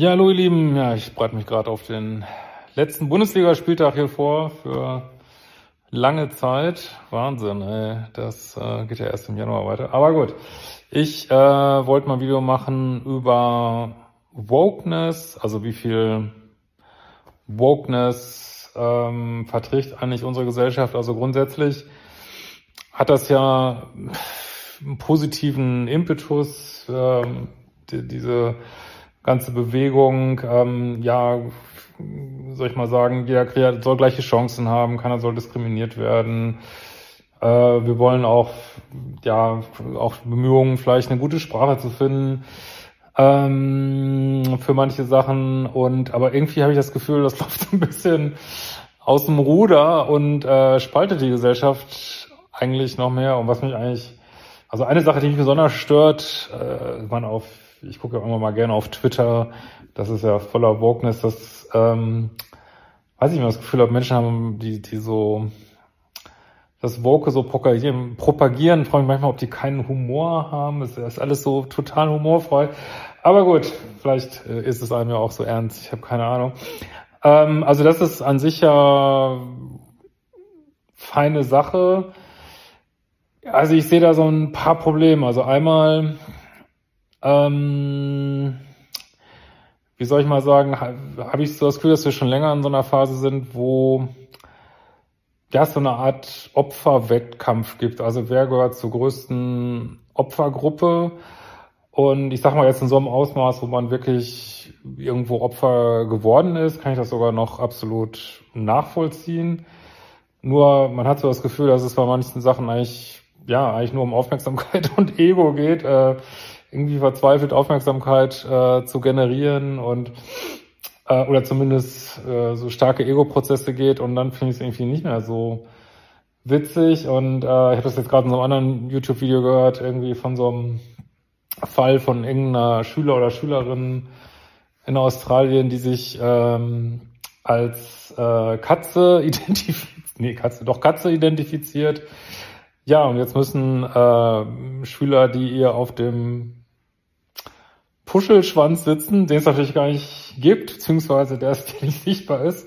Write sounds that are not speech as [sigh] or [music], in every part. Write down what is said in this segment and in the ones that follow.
Ja, hallo ihr Lieben. Ja, ich bereite mich gerade auf den letzten Bundesligaspieltag hier vor für lange Zeit. Wahnsinn, ey. Das äh, geht ja erst im Januar weiter. Aber gut. Ich äh, wollte mal ein Video machen über Wokeness, also wie viel Wokeness ähm, verträgt eigentlich unsere Gesellschaft. Also grundsätzlich hat das ja einen positiven Impetus, ähm, die, diese ganze Bewegung, ähm, ja, soll ich mal sagen, jeder soll gleiche Chancen haben, keiner soll diskriminiert werden. Äh, wir wollen auch, ja, auch Bemühungen, vielleicht eine gute Sprache zu finden ähm, für manche Sachen. Und aber irgendwie habe ich das Gefühl, das [laughs] läuft ein bisschen aus dem Ruder und äh, spaltet die Gesellschaft eigentlich noch mehr. Und was mich eigentlich, also eine Sache, die mich besonders stört, äh, man auf ich gucke ja immer mal gerne auf Twitter, das ist ja voller Wokeness, dass, ähm, weiß ich nicht, das Gefühl habe, Menschen haben, die, die so das Woke so propagieren, propagieren, frage mich manchmal, ob die keinen Humor haben. Es ist alles so total humorfrei. Aber gut, vielleicht äh, ist es einem ja auch so ernst. Ich habe keine Ahnung. Ähm, also das ist an sich ja feine Sache. Also ich sehe da so ein paar Probleme. Also einmal ähm, wie soll ich mal sagen, habe ich so das Gefühl, dass wir schon länger in so einer Phase sind, wo ja so eine Art Opferwettkampf gibt. Also wer gehört zur größten Opfergruppe? Und ich sag mal jetzt in so einem Ausmaß, wo man wirklich irgendwo Opfer geworden ist, kann ich das sogar noch absolut nachvollziehen. Nur man hat so das Gefühl, dass es bei manchen Sachen eigentlich ja eigentlich nur um Aufmerksamkeit [laughs] und Ego geht. Äh, irgendwie verzweifelt Aufmerksamkeit äh, zu generieren und äh, oder zumindest äh, so starke Ego-Prozesse geht und dann finde ich es irgendwie nicht mehr so witzig und äh, ich habe das jetzt gerade in so einem anderen YouTube-Video gehört, irgendwie von so einem Fall von irgendeiner Schüler oder Schülerin in Australien, die sich ähm, als äh, Katze [laughs] identifiziert, nee, Katze, doch Katze identifiziert. Ja, und jetzt müssen äh, Schüler, die ihr auf dem Puschelschwanz sitzen, den es natürlich gar nicht gibt, beziehungsweise der ist [laughs] nicht sichtbar ist,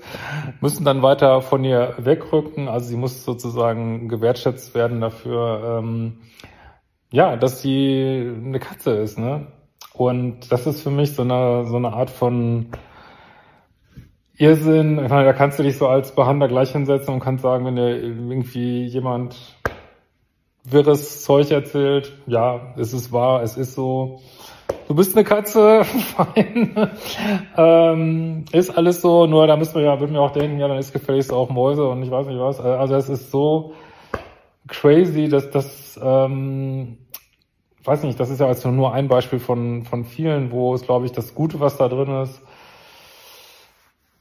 müssen dann weiter von ihr wegrücken. Also sie muss sozusagen gewertschätzt werden dafür, ähm, ja, dass sie eine Katze ist, ne? Und das ist für mich so eine, so eine Art von Irrsinn. Ich meine, da kannst du dich so als Behandler gleich hinsetzen und kannst sagen, wenn dir irgendwie jemand wirres Zeug erzählt, ja, es ist wahr, es ist so du bist eine Katze, [laughs] fein. ähm, ist alles so, nur da müssen wir ja, würden wir auch denken, ja, dann ist gefälligst auch Mäuse und ich weiß nicht was. Also es ist so crazy, dass das, ähm, weiß nicht, das ist ja also nur ein Beispiel von, von vielen, wo es, glaube ich, das Gute, was da drin ist,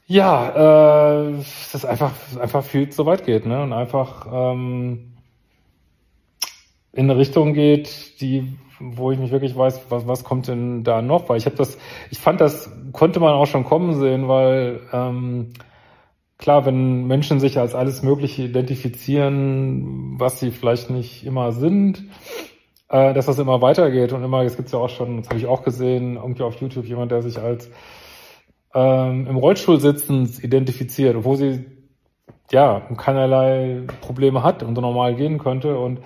ja, äh, das einfach, einfach viel zu weit geht, ne? Und einfach ähm, in eine Richtung geht, die wo ich mich wirklich weiß, was, was kommt denn da noch? Weil ich habe das, ich fand, das konnte man auch schon kommen sehen, weil ähm, klar, wenn Menschen sich als alles Mögliche identifizieren, was sie vielleicht nicht immer sind, äh, dass das immer weitergeht und immer, jetzt gibt's ja auch schon, das habe ich auch gesehen, irgendwie auf YouTube jemand, der sich als ähm, im Rollstuhl sitzend identifiziert, obwohl sie ja keinerlei Probleme hat und so normal gehen könnte und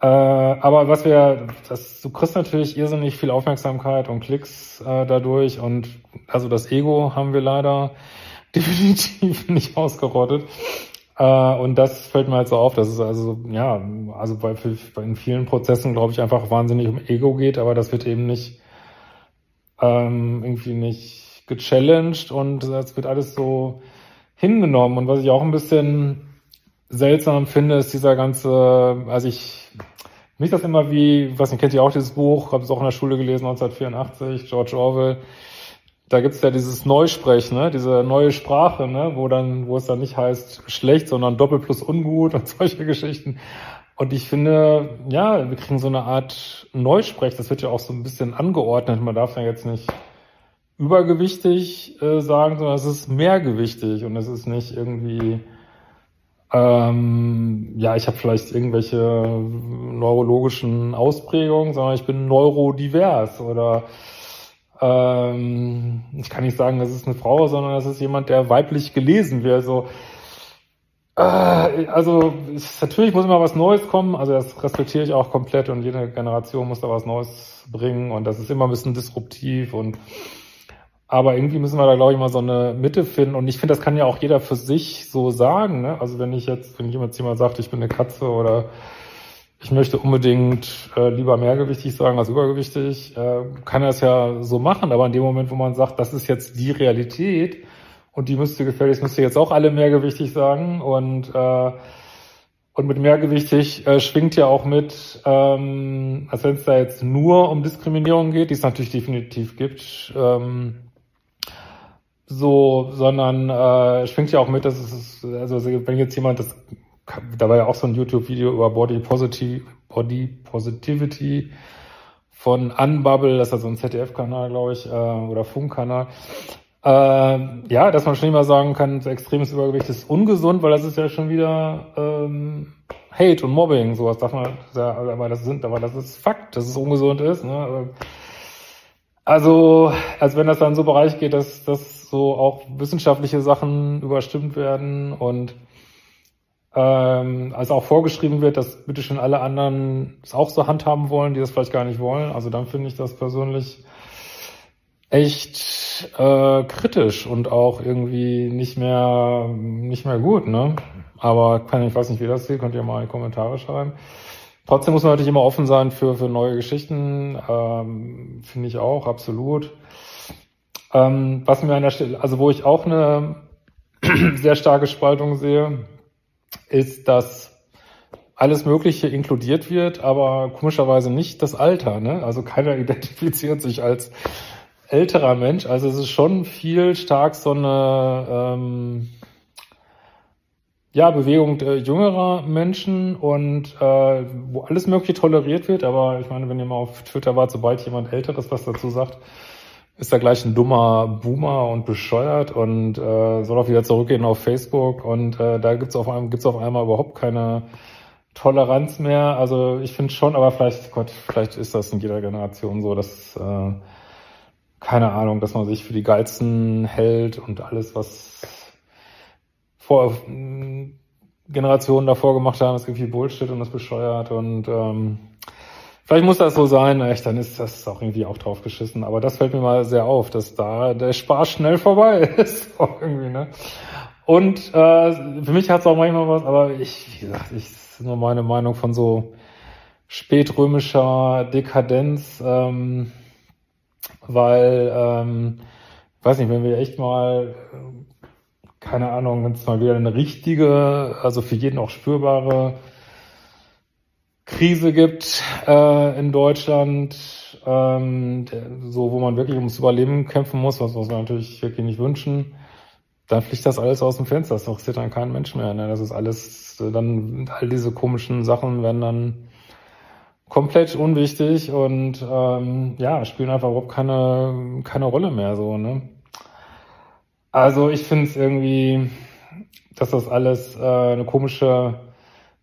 äh, aber was wir, das, du kriegst natürlich irrsinnig viel Aufmerksamkeit und Klicks äh, dadurch und also das Ego haben wir leider [laughs] definitiv nicht ausgerottet. Äh, und das fällt mir halt so auf, dass es also, ja, also bei, bei in vielen Prozessen, glaube ich, einfach wahnsinnig um Ego geht, aber das wird eben nicht ähm, irgendwie nicht gechallenged und es wird alles so hingenommen. Und was ich auch ein bisschen seltsam finde, ist dieser ganze, also ich mich das immer wie, was nicht, kennt ihr auch dieses Buch, habe es auch in der Schule gelesen, 1984, George Orwell. Da gibt's ja dieses Neusprech, ne, diese neue Sprache, ne, wo dann, wo es dann nicht heißt schlecht, sondern doppelt plus ungut und [laughs] solche Geschichten. Und ich finde, ja, wir kriegen so eine Art Neusprech, das wird ja auch so ein bisschen angeordnet. Man darf ja jetzt nicht übergewichtig äh, sagen, sondern es ist mehrgewichtig und es ist nicht irgendwie ähm, ja, ich habe vielleicht irgendwelche neurologischen Ausprägungen, sondern ich bin neurodivers oder ähm, ich kann nicht sagen, das ist eine Frau, sondern das ist jemand, der weiblich gelesen wird. So, äh, also ist, natürlich muss immer was Neues kommen, also das respektiere ich auch komplett und jede Generation muss da was Neues bringen und das ist immer ein bisschen disruptiv und aber irgendwie müssen wir da, glaube ich, mal so eine Mitte finden. Und ich finde, das kann ja auch jeder für sich so sagen. Ne? Also wenn ich jetzt, wenn jemand jemand sagt, ich bin eine Katze oder ich möchte unbedingt äh, lieber mehrgewichtig sagen als übergewichtig, äh, kann er es ja so machen. Aber in dem Moment, wo man sagt, das ist jetzt die Realität und die müsste gefälligst, müsste jetzt auch alle mehrgewichtig sagen und äh, und mit mehrgewichtig äh, schwingt ja auch mit, ähm, als wenn es da jetzt nur um Diskriminierung geht, die es natürlich definitiv gibt, ähm, so, sondern äh, schwingt ja auch mit, dass es, also wenn jetzt jemand das, da war ja auch so ein YouTube-Video über Body Positive, Body Positivity von Unbubble, das ist also ein ZDF-Kanal, glaube ich, äh, oder Funkkanal. Äh, ja, dass man schon immer sagen kann, extremes Übergewicht ist ungesund, weil das ist ja schon wieder ähm, Hate und Mobbing, sowas darf man, aber das sind, aber das ist Fakt, dass es ungesund ist. Ne? Also, als wenn das dann so Bereich geht, dass, dass so auch wissenschaftliche Sachen überstimmt werden und ähm, also auch vorgeschrieben wird, dass bitte schon alle anderen es auch so handhaben wollen, die das vielleicht gar nicht wollen. Also dann finde ich das persönlich echt äh, kritisch und auch irgendwie nicht mehr nicht mehr gut, ne? Aber kann ich weiß nicht, wie das sieht, könnt ihr mal in die Kommentare schreiben. Trotzdem muss man natürlich immer offen sein für, für neue Geschichten, ähm, finde ich auch, absolut. Ähm, was mir an der Stelle, also wo ich auch eine [clears throat] sehr starke Spaltung sehe, ist, dass alles Mögliche inkludiert wird, aber komischerweise nicht das Alter. Ne? Also keiner [laughs] identifiziert sich als älterer Mensch. Also es ist schon viel stark so eine ähm, ja, Bewegung jüngerer Menschen und äh, wo alles Mögliche toleriert wird. Aber ich meine, wenn ihr mal auf Twitter wart, sobald jemand Älteres was dazu sagt, ist er gleich ein dummer Boomer und bescheuert und äh, soll auch wieder zurückgehen auf Facebook und äh, da gibt's auf, einmal, gibt's auf einmal überhaupt keine Toleranz mehr. Also ich finde schon, aber vielleicht, Gott, vielleicht ist das in jeder Generation so, dass äh, keine Ahnung, dass man sich für die Geilsten hält und alles, was vor äh, Generationen davor gemacht haben, ist irgendwie Bullshit und das bescheuert und ähm, Vielleicht muss das so sein, echt, dann ist das auch irgendwie auch drauf geschissen. Aber das fällt mir mal sehr auf, dass da der Spaß schnell vorbei [laughs] ist. auch irgendwie, ne? Und äh, für mich hat es auch manchmal was, aber ich, wie gesagt, ich das ist nur meine Meinung von so spätrömischer Dekadenz, ähm, weil, ähm, weiß nicht, wenn wir echt mal, keine Ahnung, wenn es mal wieder eine richtige, also für jeden auch spürbare Krise gibt äh, in Deutschland, ähm, so wo man wirklich ums Überleben kämpfen muss, was, was wir natürlich wirklich nicht wünschen, dann fliegt das alles aus dem Fenster. Das interessiert dann keinen Menschen mehr. Ne? Das ist alles, dann all diese komischen Sachen werden dann komplett unwichtig und ähm, ja, spielen einfach überhaupt keine, keine Rolle mehr so, ne? Also ich finde es irgendwie, dass das alles äh, eine komische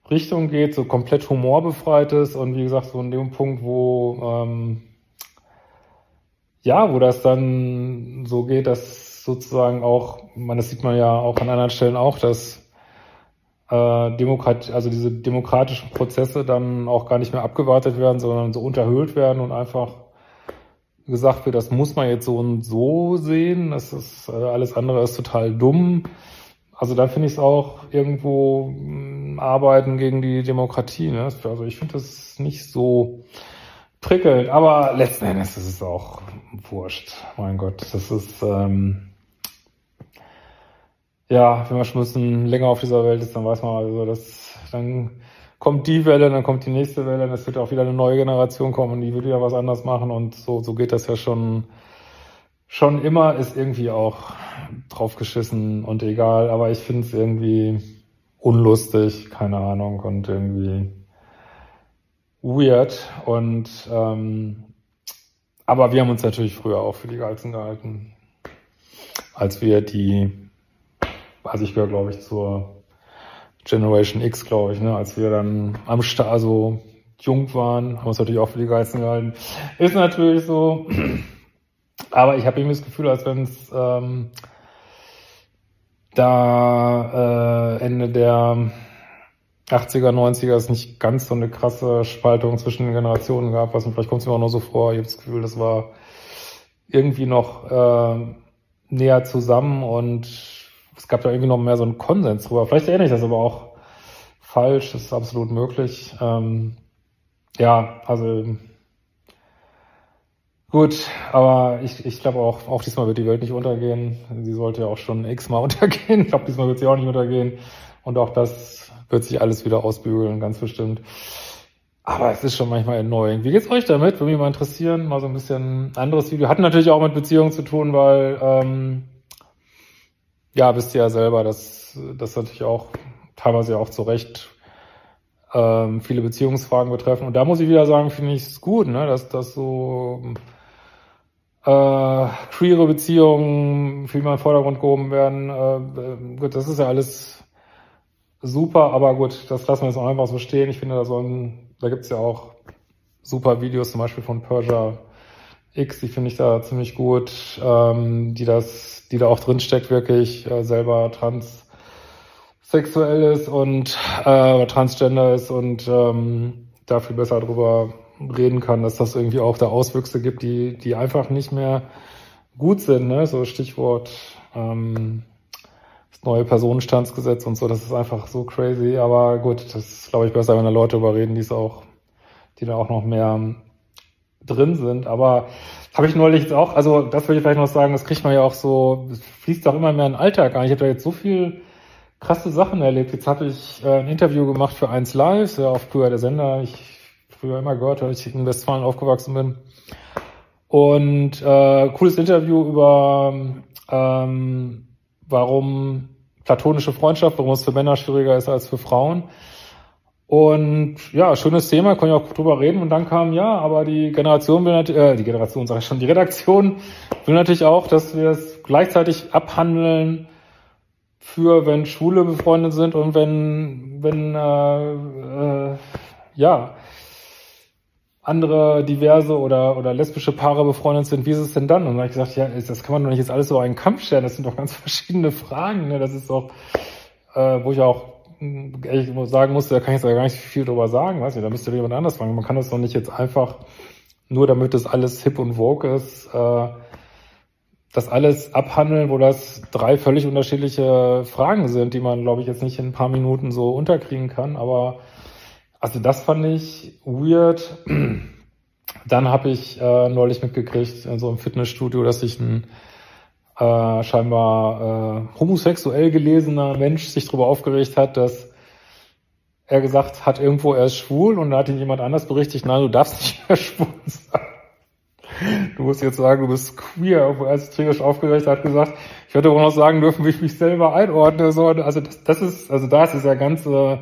Richtung geht, so komplett humorbefreit ist und wie gesagt, so in dem Punkt, wo ähm, ja, wo das dann so geht, dass sozusagen auch, man, das sieht man ja auch an anderen Stellen auch, dass äh, Demokrat, also diese demokratischen Prozesse dann auch gar nicht mehr abgewartet werden, sondern so unterhöhlt werden und einfach gesagt wird, das muss man jetzt so und so sehen, das ist äh, alles andere ist total dumm. Also da finde ich es auch irgendwo mh, hm, Arbeiten gegen die Demokratie. Ne? Also ich finde das nicht so prickelnd, aber letzten Endes ist es auch wurscht. Mein Gott, das ist ähm, ja, wenn man schon ein bisschen länger auf dieser Welt ist, dann weiß man also, dass dann kommt die Welle, dann kommt die nächste Welle, dann wird auch wieder eine neue Generation kommen und die wird wieder was anders machen und so, so geht das ja schon, schon immer, ist irgendwie auch draufgeschissen und egal, aber ich finde es irgendwie unlustig, keine Ahnung, und irgendwie weird und ähm, aber wir haben uns natürlich früher auch für die Geilsten gehalten, als wir die, also ich gehöre glaube ich zur Generation X, glaube ich, ne, als wir dann am Start, also jung waren, haben uns natürlich auch für die Geilsten gehalten. Ist natürlich so. Aber ich habe irgendwie das Gefühl, als wenn es ähm, da äh, Ende der 80er, 90er es nicht ganz so eine krasse Spaltung zwischen den Generationen gab, was vielleicht kommt es mir auch nur so vor. Ich habe das Gefühl, das war irgendwie noch äh, näher zusammen und es gab da irgendwie noch mehr so einen Konsens drüber. Vielleicht erinnere ich das aber auch falsch, das ist absolut möglich. Ähm, ja, also gut, aber ich, ich glaube auch, auch diesmal wird die Welt nicht untergehen. Sie sollte ja auch schon x-mal [laughs] untergehen. Ich glaube, diesmal wird sie auch nicht untergehen. Und auch das wird sich alles wieder ausbügeln, ganz bestimmt. Aber es ist schon manchmal erneuend. Wie geht's euch damit? Würde mich mal interessieren. Mal so ein bisschen anderes Video. Hat natürlich auch mit Beziehungen zu tun, weil ähm, ja, wisst ihr ja selber, dass das natürlich auch teilweise auch zu Recht ähm, viele Beziehungsfragen betreffen. Und da muss ich wieder sagen, finde ich es gut, ne, dass das so äh, queere Beziehungen viel mehr in den Vordergrund gehoben werden. Äh, gut, das ist ja alles super, aber gut, das lassen wir jetzt auch einfach so stehen. Ich finde, da sollen, da gibt's ja auch super Videos, zum Beispiel von Persia X, die finde ich da ziemlich gut, ähm, die das die da auch drin steckt, wirklich äh, selber transsexuell ist und äh, transgender ist und ähm, da viel besser drüber reden kann, dass das irgendwie auch da Auswüchse gibt, die, die einfach nicht mehr gut sind, ne? So Stichwort ähm, das neue Personenstandsgesetz und so, das ist einfach so crazy. Aber gut, das ist, glaube ich, besser, wenn da Leute darüber reden, die es auch, die da auch noch mehr drin sind. Aber habe ich neulich jetzt auch, also das würde ich vielleicht noch sagen, das kriegt man ja auch so, fließt auch immer mehr in den Alltag ein. Ich habe da jetzt so viel krasse Sachen erlebt. Jetzt habe ich äh, ein Interview gemacht für 1 Live, ja, auf früher der Sender, ich früher immer gehört, weil ich in Westfalen aufgewachsen bin. Und äh, cooles Interview über ähm, warum platonische Freundschaft, warum es für Männer schwieriger ist als für Frauen. Und ja, schönes Thema, können wir auch drüber reden. Und dann kam, ja, aber die Generation will natürlich, äh, die Generation sage ich schon, die Redaktion will natürlich auch, dass wir es gleichzeitig abhandeln für, wenn Schwule befreundet sind und wenn, wenn, äh, äh, ja, andere diverse oder, oder lesbische Paare befreundet sind, wie ist es denn dann? Und dann habe ich gesagt, ja, das kann man doch nicht jetzt alles so einen Kampf stellen, das sind doch ganz [laughs] verschiedene Fragen. Ne? Das ist doch, äh, wo ich auch ehrlich sagen musste, da kann ich jetzt gar nicht viel drüber sagen, weiß nicht, da müsste jemand anders fragen. Man kann das doch nicht jetzt einfach, nur damit das alles hip und vogue ist, äh, das alles abhandeln, wo das drei völlig unterschiedliche Fragen sind, die man, glaube ich, jetzt nicht in ein paar Minuten so unterkriegen kann. Aber also das fand ich weird. [clears throat] Dann habe ich äh, neulich mitgekriegt in so einem Fitnessstudio, dass sich ein äh, scheinbar äh, homosexuell gelesener Mensch sich darüber aufgeregt hat, dass er gesagt hat, irgendwo er ist schwul und da hat ihn jemand anders berichtigt, nein, du darfst nicht mehr [laughs] schwul sein. Du musst jetzt sagen, du bist queer, obwohl er sich tierisch aufgeregt hat, gesagt, ich hätte auch noch sagen dürfen, wie ich mich selber einordne. So, also das, das ist, also da ist dieser ganze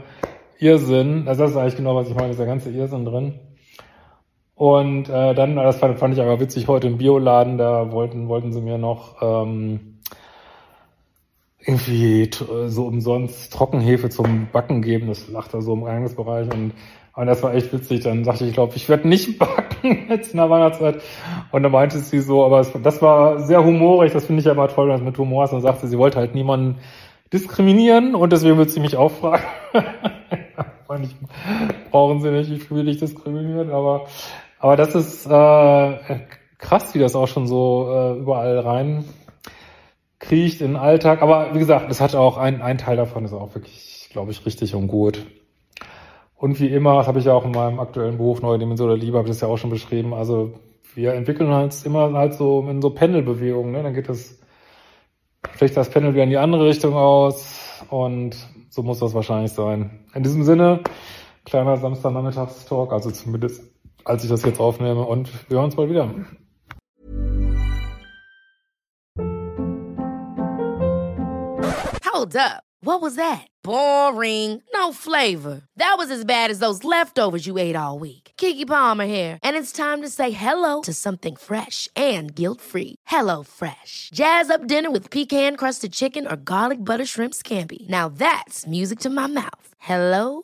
Irrsinn, also das ist eigentlich genau, was ich meine, dieser ganze Irrsinn drin. Und äh, dann, das fand, fand ich aber witzig, heute im Bioladen, da wollten, wollten sie mir noch ähm, irgendwie so umsonst Trockenhefe zum Backen geben. Das lacht da so im Eingangsbereich und, und das war echt witzig. Dann sagte ich, ich glaube, ich werde nicht [laughs] backen jetzt in der Weihnachtszeit. Und dann meinte sie so, aber es, das war sehr humorig, das finde ich aber toll, wenn es mit Humor ist. Und sagte sie, wollte halt niemanden diskriminieren und deswegen wird sie mich auch fragen. [laughs] brauchen sie nicht, ich fühle dich diskriminieren, aber aber das ist äh, krass, wie das auch schon so äh, überall rein kriecht in den Alltag. Aber wie gesagt, das hat auch ein, ein Teil davon ist auch wirklich, glaube ich, richtig und gut. Und wie immer, das habe ich ja auch in meinem aktuellen Buch Neue Dimension der Liebe, habe ich das ja auch schon beschrieben. Also wir entwickeln uns immer halt so in so Pendelbewegungen. Ne? Dann geht das, vielleicht das Pendel wieder in die andere Richtung aus und so muss das wahrscheinlich sein. In diesem Sinne, kleiner Samstagnachmittagstalk, also zumindest als ich das jetzt aufnehme und wir hören uns bald wieder. Hold up. What was that? Boring. No flavor. That was as bad as those leftovers you ate all week. Kiki Palmer here, and it's time to say hello to something fresh and guilt-free. Hello Fresh. Jazz up dinner with pecan-crusted chicken or garlic butter shrimp scampi. Now that's music to my mouth. Hello